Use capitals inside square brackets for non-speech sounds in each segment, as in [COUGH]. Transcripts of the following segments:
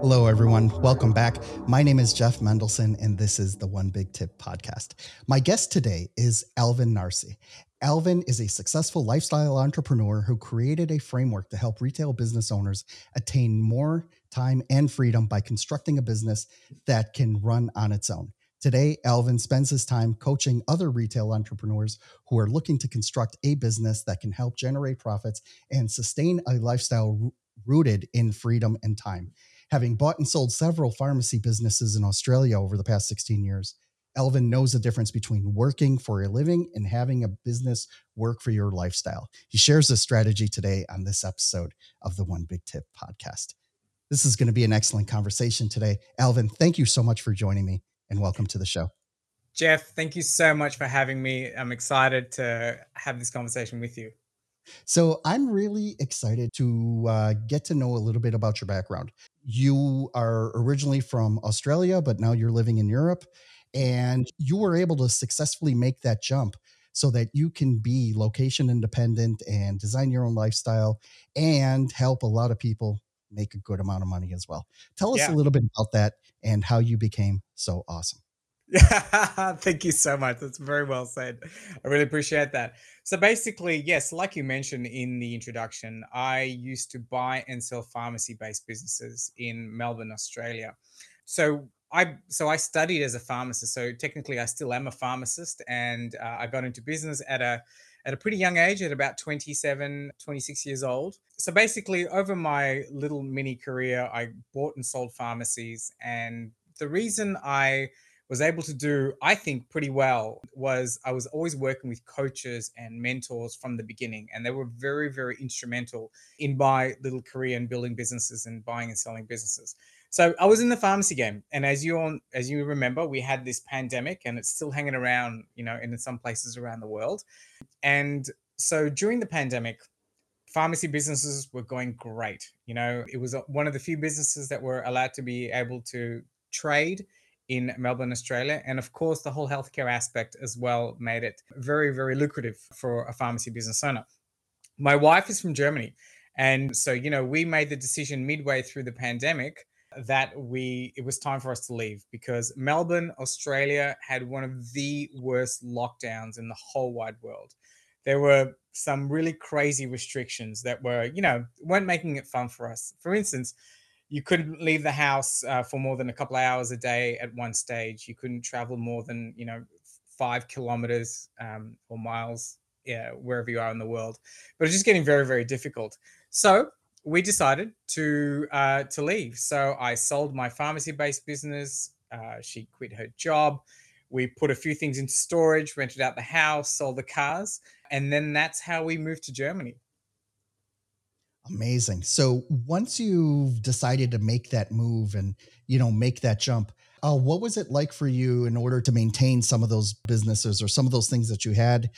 Hello, everyone. Welcome back. My name is Jeff Mendelson, and this is the One Big Tip podcast. My guest today is Alvin Narsey. Alvin is a successful lifestyle entrepreneur who created a framework to help retail business owners attain more time and freedom by constructing a business that can run on its own. Today, Alvin spends his time coaching other retail entrepreneurs who are looking to construct a business that can help generate profits and sustain a lifestyle rooted in freedom and time. Having bought and sold several pharmacy businesses in Australia over the past 16 years, Alvin knows the difference between working for a living and having a business work for your lifestyle. He shares this strategy today on this episode of the One Big Tip podcast. This is going to be an excellent conversation today. Alvin, thank you so much for joining me and welcome to the show. Jeff, thank you so much for having me. I'm excited to have this conversation with you. So I'm really excited to uh, get to know a little bit about your background. You are originally from Australia, but now you're living in Europe, and you were able to successfully make that jump so that you can be location independent and design your own lifestyle and help a lot of people make a good amount of money as well. Tell us yeah. a little bit about that and how you became so awesome. [LAUGHS] Thank you so much. That's very well said. I really appreciate that. So basically, yes, like you mentioned in the introduction, I used to buy and sell pharmacy-based businesses in Melbourne, Australia. So I so I studied as a pharmacist. So technically, I still am a pharmacist, and uh, I got into business at a at a pretty young age, at about 27, 26 years old. So basically, over my little mini career, I bought and sold pharmacies, and the reason I was able to do, I think, pretty well was I was always working with coaches and mentors from the beginning. And they were very, very instrumental in my little career in building businesses and buying and selling businesses. So I was in the pharmacy game. And as you all, as you remember, we had this pandemic and it's still hanging around, you know, in some places around the world. And so during the pandemic, pharmacy businesses were going great. You know, it was uh, one of the few businesses that were allowed to be able to trade in Melbourne, Australia. And of course, the whole healthcare aspect as well made it very, very lucrative for a pharmacy business owner. My wife is from Germany. And so, you know, we made the decision midway through the pandemic that we it was time for us to leave because Melbourne, Australia had one of the worst lockdowns in the whole wide world. There were some really crazy restrictions that were, you know, weren't making it fun for us. For instance, you couldn't leave the house uh, for more than a couple of hours a day at one stage. You couldn't travel more than you know five kilometers um, or miles, yeah, wherever you are in the world. But it's just getting very, very difficult. So we decided to uh, to leave. So I sold my pharmacy-based business. Uh, she quit her job. We put a few things into storage, rented out the house, sold the cars, and then that's how we moved to Germany. Amazing. So once you've decided to make that move and you know make that jump, uh, what was it like for you in order to maintain some of those businesses or some of those things that you had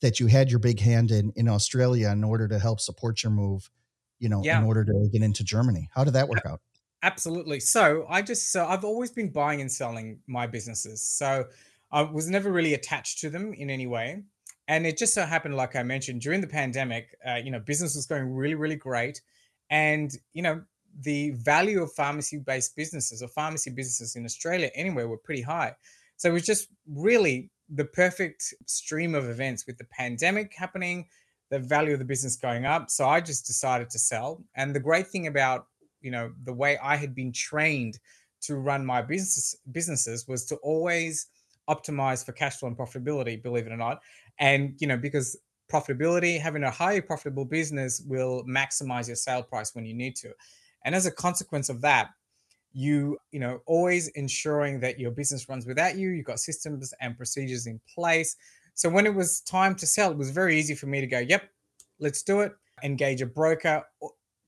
that you had your big hand in in Australia in order to help support your move, you know, yeah. in order to get into Germany? How did that work out? Absolutely. So I just so I've always been buying and selling my businesses. So I was never really attached to them in any way. And it just so happened, like I mentioned, during the pandemic, uh, you know, business was going really, really great. And, you know, the value of pharmacy based businesses or pharmacy businesses in Australia anyway were pretty high. So it was just really the perfect stream of events with the pandemic happening, the value of the business going up. So I just decided to sell. And the great thing about, you know, the way I had been trained to run my business businesses was to always optimize for cash flow and profitability, believe it or not. And, you know, because profitability. Having a highly profitable business will maximize your sale price when you need to. And as a consequence of that, you you know always ensuring that your business runs without you you've got systems and procedures in place so when it was time to sell it was very easy for me to go yep let's do it engage a broker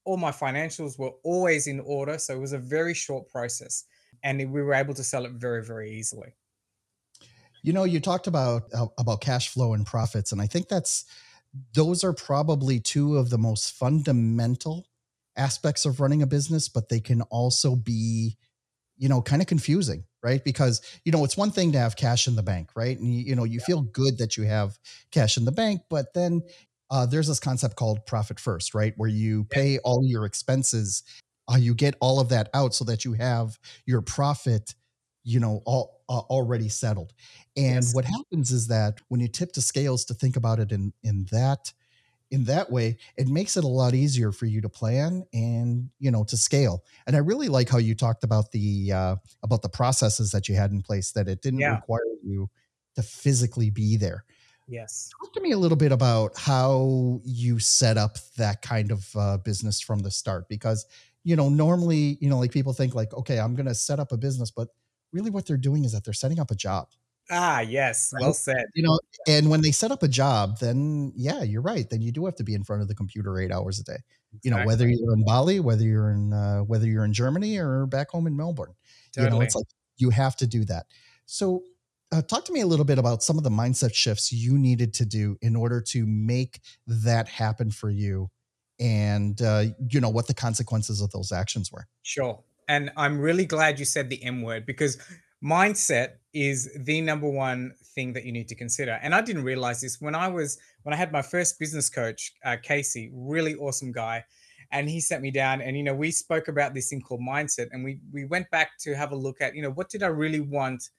all my financials were always in order so it was a very short process and we were able to sell it very very easily you know you talked about uh, about cash flow and profits and i think that's those are probably two of the most fundamental aspects of running a business, but they can also be, you know, kind of confusing, right? Because, you know, it's one thing to have cash in the bank, right? And, you, you know, you yeah. feel good that you have cash in the bank, but then uh, there's this concept called profit first, right? Where you pay all your expenses, uh, you get all of that out so that you have your profit, you know, all uh, already settled. And yes. what happens is that when you tip the scales to think about it in in that in that way it makes it a lot easier for you to plan and you know to scale and i really like how you talked about the uh, about the processes that you had in place that it didn't yeah. require you to physically be there yes talk to me a little bit about how you set up that kind of uh, business from the start because you know normally you know like people think like okay i'm going to set up a business but really what they're doing is that they're setting up a job Ah, yes. Well said. You know, and when they set up a job, then yeah, you're right. Then you do have to be in front of the computer eight hours a day. Exactly. You know, whether you're in Bali, whether you're in uh, whether you're in Germany or back home in Melbourne. Totally. You know, it's like you have to do that. So, uh, talk to me a little bit about some of the mindset shifts you needed to do in order to make that happen for you, and uh, you know what the consequences of those actions were. Sure. And I'm really glad you said the M word because mindset is the number one thing that you need to consider. And I didn't realize this when I was when I had my first business coach, uh, Casey, really awesome guy, and he sat me down and you know we spoke about this thing called mindset, and we we went back to have a look at you know what did I really want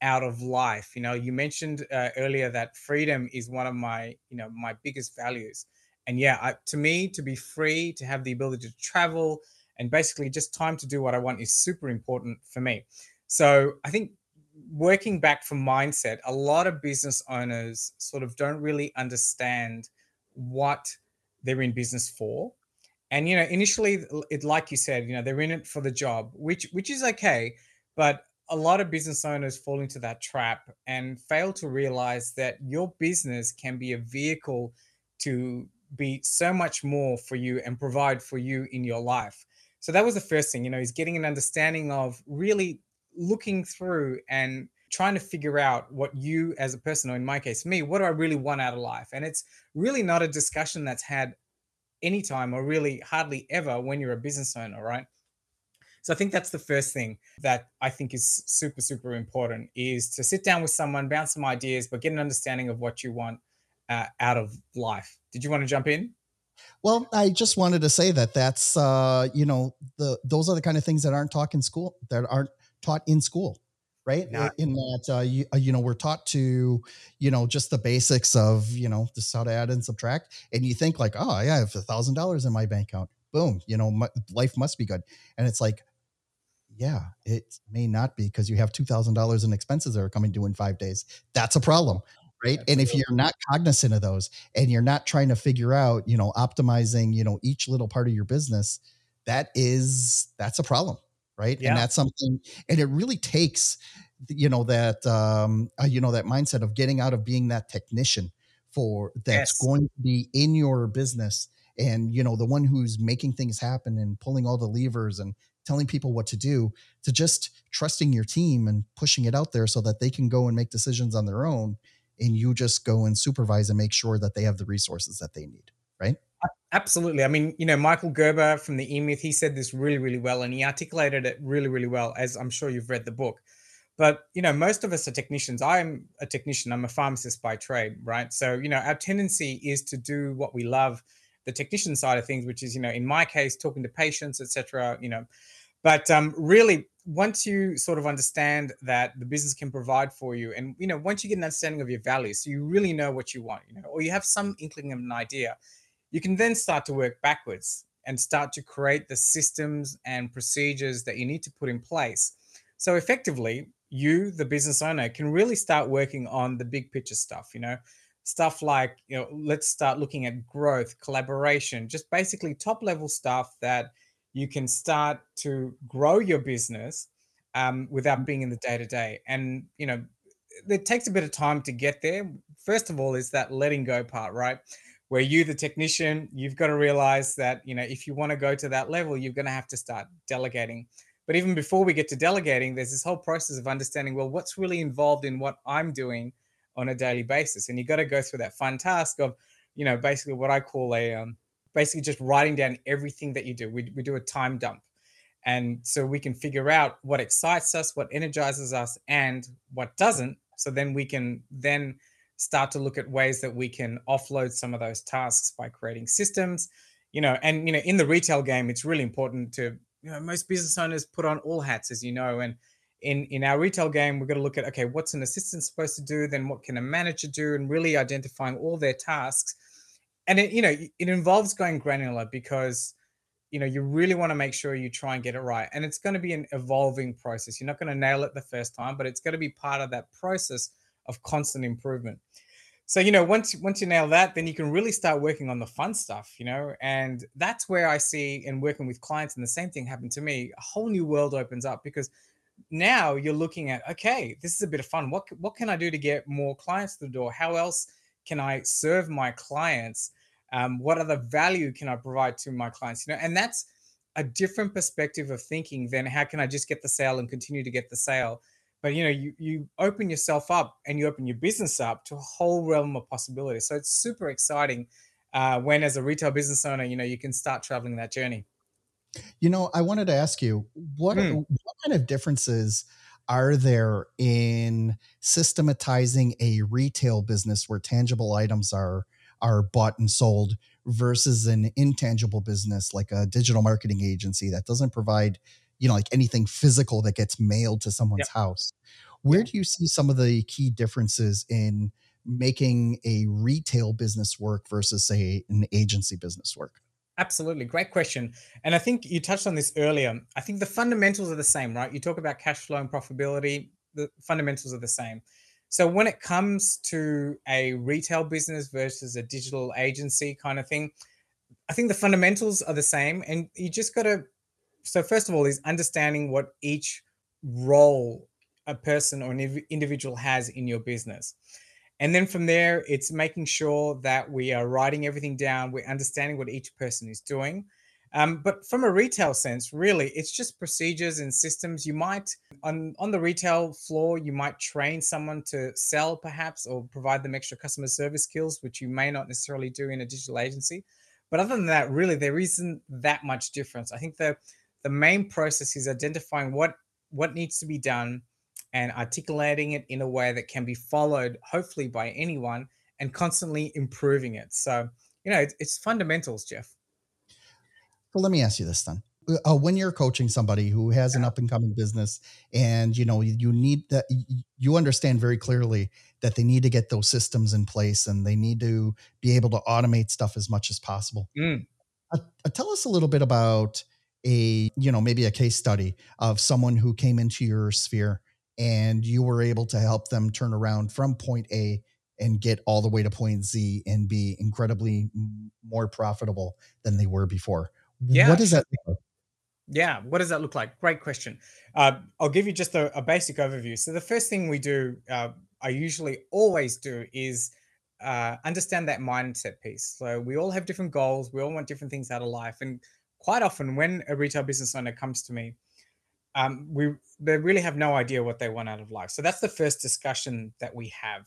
out of life. You know, you mentioned uh, earlier that freedom is one of my you know my biggest values, and yeah, I, to me to be free, to have the ability to travel, and basically just time to do what I want is super important for me. So I think working back from mindset, a lot of business owners sort of don't really understand what they're in business for. And you know, initially, it like you said, you know, they're in it for the job, which which is okay, but a lot of business owners fall into that trap and fail to realize that your business can be a vehicle to be so much more for you and provide for you in your life. So that was the first thing, you know, is getting an understanding of really looking through and trying to figure out what you as a person or in my case me what do i really want out of life? And it's really not a discussion that's had anytime or really hardly ever when you're a business owner right? So i think that's the first thing that i think is super super important is to sit down with someone bounce some ideas but get an understanding of what you want uh, out of life. Did you want to jump in? Well, I just wanted to say that that's uh, you know the those are the kind of things that aren't taught in school that aren't taught in school right? Not- in that uh, you, uh, you know we're taught to you know just the basics of you know just how to add and subtract. And you think like oh yeah i have a thousand dollars in my bank account. Boom you know my, life must be good. And it's like yeah it may not be because you have $2000 in expenses that are coming due in five days. That's a problem right? Absolutely. and if you're not cognizant of those and you're not trying to figure out you know optimizing you know each little part of your business that is that's a problem right yeah. and that's something and it really takes you know that um uh, you know that mindset of getting out of being that technician for that's yes. going to be in your business and you know the one who's making things happen and pulling all the levers and telling people what to do to just trusting your team and pushing it out there so that they can go and make decisions on their own and you just go and supervise and make sure that they have the resources that they need right Absolutely. I mean, you know, Michael Gerber from the E Myth, he said this really, really well, and he articulated it really, really well, as I'm sure you've read the book. But, you know, most of us are technicians. I'm a technician, I'm a pharmacist by trade, right? So, you know, our tendency is to do what we love, the technician side of things, which is, you know, in my case, talking to patients, etc. you know. But um, really, once you sort of understand that the business can provide for you, and, you know, once you get an understanding of your values, so you really know what you want, you know, or you have some inkling of an idea you can then start to work backwards and start to create the systems and procedures that you need to put in place. So effectively, you, the business owner, can really start working on the big picture stuff, you know, stuff like you know let's start looking at growth collaboration just basically top level stuff that you can start to grow your business um, without being in the day to day and you know it takes a bit of time to get there. First of all is that letting go part right where you the technician you've got to realize that you know if you want to go to that level you're going to have to start delegating but even before we get to delegating there's this whole process of understanding well what's really involved in what i'm doing on a daily basis. And you got to go through that fun task of, you know, basically what I call a, um, basically just writing down everything that you do. We, we do a time dump. And so we can figure out what excites us, what energizes us, and what doesn't. So then we can then start to look at ways that we can offload some of those tasks by creating systems, you know, and, you know, in the retail game, it's really important to, you know, most business owners put on all hats, as you know, and in in our retail game we're going to look at okay what's an assistant supposed to do then what can a manager do and really identifying all their tasks. And it you know it involves going granular because you know you really want to make sure you try and get it right and it's going to be an evolving process. You're not going to nail it the first time but it's going to be part of that process of constant improvement. So you know once once you nail that then you can really start working on the fun stuff you know and that's where i see in working with clients and the same thing happened to me a whole new world opens up because now you're looking at okay this is a bit of fun. What what can i do to get more clients to the door? How else can i serve my clients? Um, what other value can i provide to my clients? You know and that's a different perspective of thinking than how can i just get the sale and continue to get the sale but you know you you open yourself up and you open your business up to a whole realm of possibilities so it's super exciting uh, when as a retail business owner you know you can start traveling that journey you know, I wanted to ask you what mm. what kind of differences are there in systematizing a retail business where tangible items are are bought and sold versus an intangible business like a digital marketing agency that doesn't provide, you know, like anything physical that gets mailed to someone's yep. house. Where yep. do you see some of the key differences in making a retail business work versus say an agency business work? Absolutely. Great question. And I think you touched on this earlier. I think the fundamentals are the same, right? You talk about cash flow and profitability, the fundamentals are the same. So when it comes to a retail business versus a digital agency kind of thing, I think the fundamentals are the same. And you just got to, so first of all, is understanding what each role a person or an individual has in your business. And then from there, it's making sure that we are writing everything down, we're understanding what each person is doing. Um, but from a retail sense, really, it's just procedures and systems. You might on on the retail floor, you might train someone to sell, perhaps, or provide them extra customer service skills, which you may not necessarily do in a digital agency. But other than that, really, there isn't that much difference. I think the the main process is identifying what what needs to be done and articulating it in a way that can be followed, hopefully, by anyone and constantly improving it. So, you know, it's, it's fundamentals, Jeff. Well, let me ask you this then. Uh, when you're coaching somebody who has an up and coming business and you know you need that you understand very clearly that they need to get those systems in place and they need to be able to automate stuff as much as possible mm. uh, uh, tell us a little bit about a you know maybe a case study of someone who came into your sphere and you were able to help them turn around from point A and get all the way to point Z and be incredibly more profitable than they were before. Yeah. What does that look like? Yeah, what does that look like? Great question. Uh, I'll give you just a, a, basic overview. So the first thing we do, uh, I usually always do, is uh, understand that mindset piece. So we all have different goals. We all want different things out of life, and quite often when a retail business owner comes to me, um, we they really have no idea what they want out of life. So that's the first discussion that we have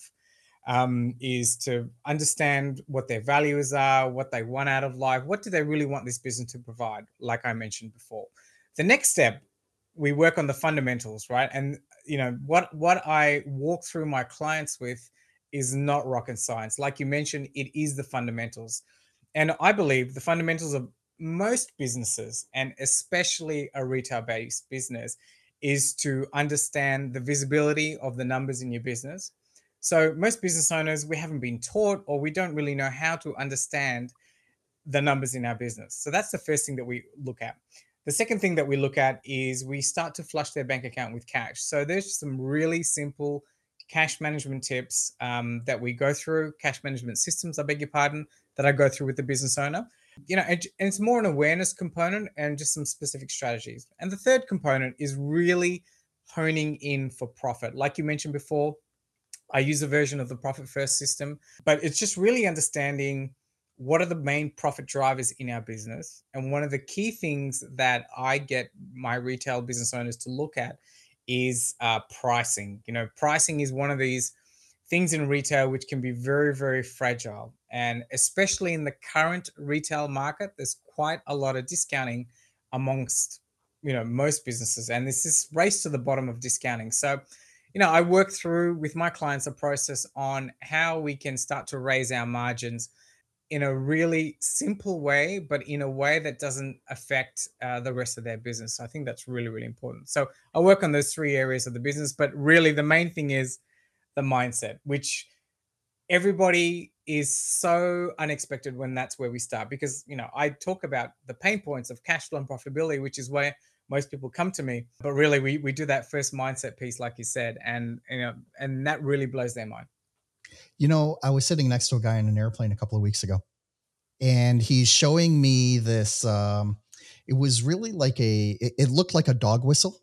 um, is to understand what their values are, what they want out of life, what do they really want this business to provide, like I mentioned before. The next step, we work on the fundamentals, right? And you know what what I walk through my clients with is not rocket science. Like you mentioned, it is the fundamentals. And I believe the fundamentals of most businesses, and especially a retail based business, is to understand the visibility of the numbers in your business. So, most business owners, we haven't been taught or we don't really know how to understand the numbers in our business. So, that's the first thing that we look at. The second thing that we look at is we start to flush their bank account with cash. So, there's some really simple, cash management tips um, that we go through, cash management systems, I beg your pardon, that I go through with the business owner. You know, and, it's more an awareness component and just some specific strategies. And the third component is really honing in for profit. Like you mentioned before, I use a version of the profit first system, but it's just really understanding what are the main profit drivers in our business. And one of the key things that I get my retail business owners to look at is uh, pricing. You know, pricing is one of these things in retail which can be very, very fragile. And especially in the current retail market, there's quite a lot of discounting amongst you know most businesses. And this is race to the bottom of discounting. So you know i work through with my clients a process on how we can start to raise our margins in a really simple way but in a way that doesn't affect uh, the rest of their business. I think that's really really important. So i work on those three areas of the business but really the main thing is the mindset which everybody is so unexpected when that's where we start because you know i talk about the pain points of cash flow and profitability which is where most people come to me. But really we, we do that first mindset piece like you said and you know and that really blows their mind. You know i was sitting next to a guy in an airplane a couple of weeks ago and he's showing me this um it was really like a it, it looked like a dog whistle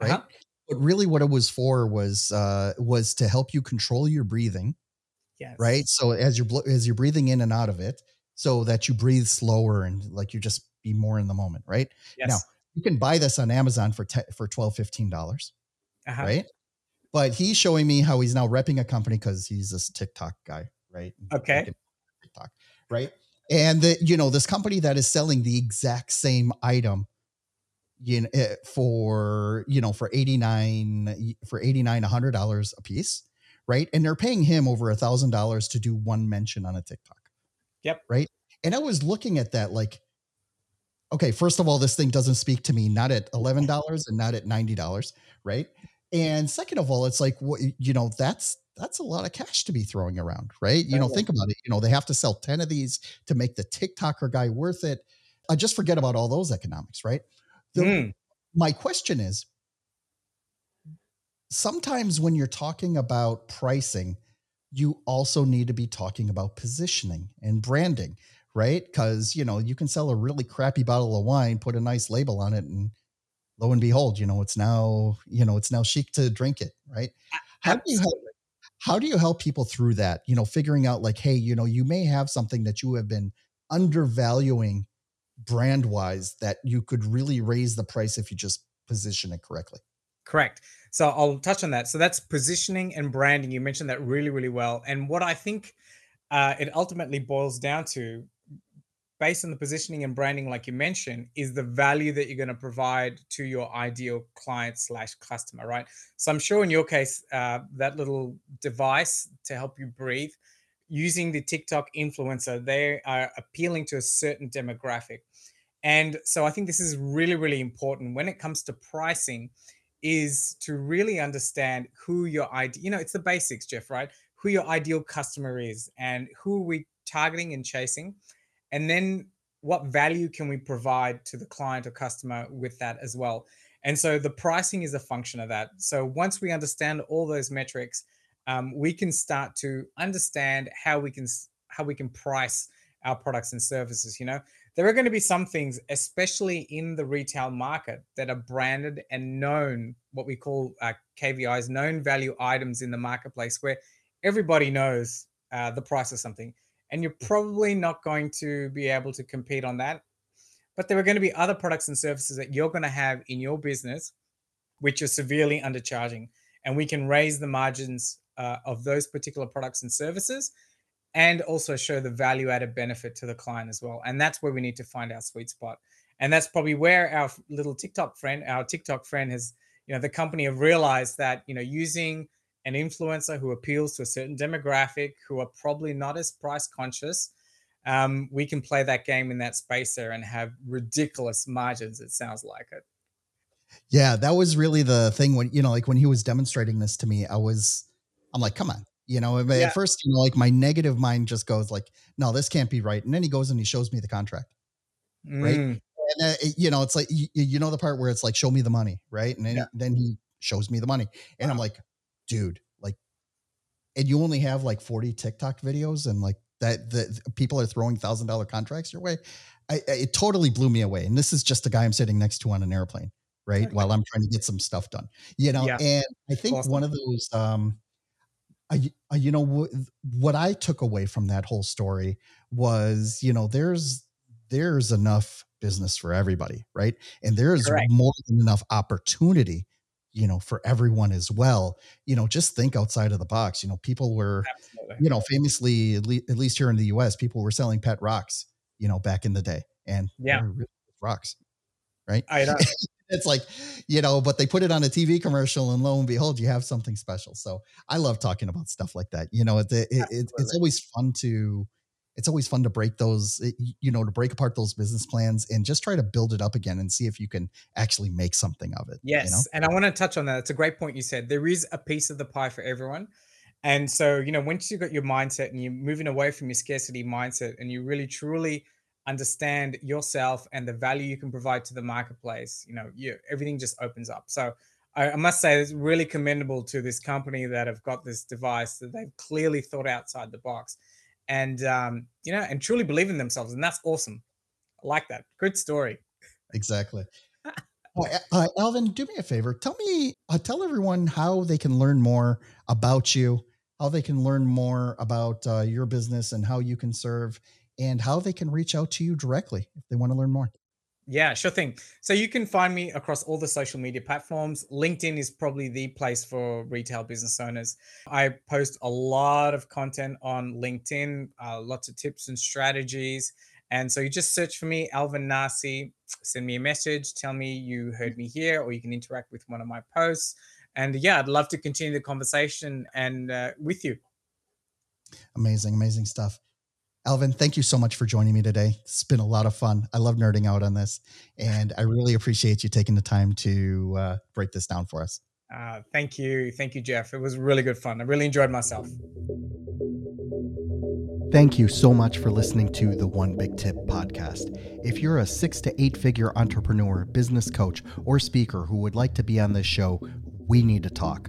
right? Uh-huh. But really what it was for was uh was to help you control your breathing yes. right so as you're as you're breathing in and out of it so that you breathe slower and like you just be more in the moment right yes. now you can buy this on Amazon for te- for 12 15 dollars uh-huh. right but he's showing me how he's now repping a company because he's this TikTok guy right okay TikTok right and the, you know this company that is selling the exact same item you know eh, for you know for 89 for 89 100 dollars a piece right and they're paying him over a thousand dollars to do one mention on a tiktok yep right and i was looking at that like okay, first of all, this thing doesn't speak to me, not at $11 and not at $90, right? And second of all, it's like, what, you know, that's, that's a lot of cash to be throwing around, right? You know, think about it. You know, they have to sell 10 of these to make the TikToker guy worth it. I just forget about all those economics, right? The, mm. My question is sometimes when you're talking about pricing, you also need to be talking about positioning and branding right? Because you know you can sell a really crappy bottle of wine, put a nice label on it, and lo and behold, you know it's now you know it's now chic to drink it, right? How do you help? How do you help people through that? You know, figuring out like, hey, you know, you may have something that you have been undervaluing brand wise that you could really raise the price if you just position it correctly. Correct. So I'll touch on that. So that's positioning and branding. You mentioned that really, really well. And what I think uh, it ultimately boils down to based on the positioning and branding, like you mentioned, is the value that you're going to provide to your ideal client slash customer, right? So I'm sure in your case, uh, that little device to help you breathe, using the TikTok influencer, they are appealing to a certain demographic. And so I think this is really, really important when it comes to pricing is to really understand who your ideal, you know, it's the basics, Jeff, right? Who your ideal customer is and who are we targeting and chasing and then what value can we provide to the client or customer with that as well and so the pricing is a function of that so once we understand all those metrics um, we can start to understand how we can how we can price our products and services you know? There are going to be some things especially in the retail market that are branded and known what we call uh, KVIs known value items in the marketplace where everybody knows uh, the price of something. And you're probably not going to be able to compete on that. But there are going to be other products and services that you're going to have in your business which are severely undercharging, and we can raise the margins uh, of those particular products and services and also show the value added benefit to the client as well. And that's where we need to find our sweet spot. And that's probably where our little TikTok friend, our TikTok friend has, you know, the company have realized that, you know, using an influencer who appeals to a certain demographic who are probably not as price conscious, um, we can play that game in that space there and have ridiculous margins. It sounds like it. Yeah, that was really the thing when you know, like when he was demonstrating this to me, I was, I'm like, come on, you know. At first, you know, like my negative mind just goes like, no, this can't be right. And then he goes and he shows me the contract, mm. right? And uh, you know, it's like you, you, know the part where it's like, show me the money, right? And then, yeah. then he shows me the money, and wow. I'm like, dude, like and you only have like 40 TikTok videos and like that the people are throwing thousand dollar contracts your way. I, it totally blew me away. And this is just a guy I'm sitting next to on an airplane, right? While I'm trying to get some stuff done, you know. Yeah. And I think awesome. one of those, um, I, I, you know, w- what I took away from that whole story was, you know, there's there's enough business for everybody, right? And there's Correct. more than enough opportunity you know for everyone as well you know just think outside of the box you know people were Absolutely. you know famously at, le- at, least here in the us people were selling pet rocks you know back in the day and yeah rocks right i know it's like you know but they put it on a tv commercial and lo and behold you have something special. So i love talking about stuff like that you know it, it, it it's always fun to it's always fun to break those you know to break apart those business plans and just try to build it up again and see if you can actually make something of it yes you know? and i want to touch on that. It's a great point you said. There is a piece of the pie for everyone and so you know once you've got your mindset and you're moving away from your scarcity mindset and you really truly understand yourself and the value you can provide to the marketplace you know you everything just opens up so I, I must say it's really commendable to this company that have got this device that they've clearly thought outside the box and um, you know, and truly believe in themselves, and that's awesome. I like that. Good story. Exactly. [LAUGHS] uh, uh, Alvin, do me a favor. Tell me, uh, tell everyone how they can learn more about you, how they can learn more about uh, your business and how you can serve, and how they can reach out to you directly if they want to learn more. Yeah, sure thing. So you can find me across all the social media platforms. LinkedIn is probably the place for retail business owners. I post a lot of content on LinkedIn, uh, lots of tips and strategies. And so you just search for me, Alvin Narsey, send me a message, tell me you heard me here, or you can interact with one of my posts. And yeah, I'd love to continue the conversation and uh, with you. Amazing, amazing stuff. Alvin, thank you so much for joining me today. It's been a lot of fun. I love nerding out on this, and I really appreciate you taking the time to uh, break this down for us. Uh, thank you. Thank you, Jeff. It was really good fun. I really enjoyed myself. Thank you so much for listening to the One Big Tip podcast. If you're a six to eight figure entrepreneur, business coach, or speaker who would like to be on this show, we need to talk.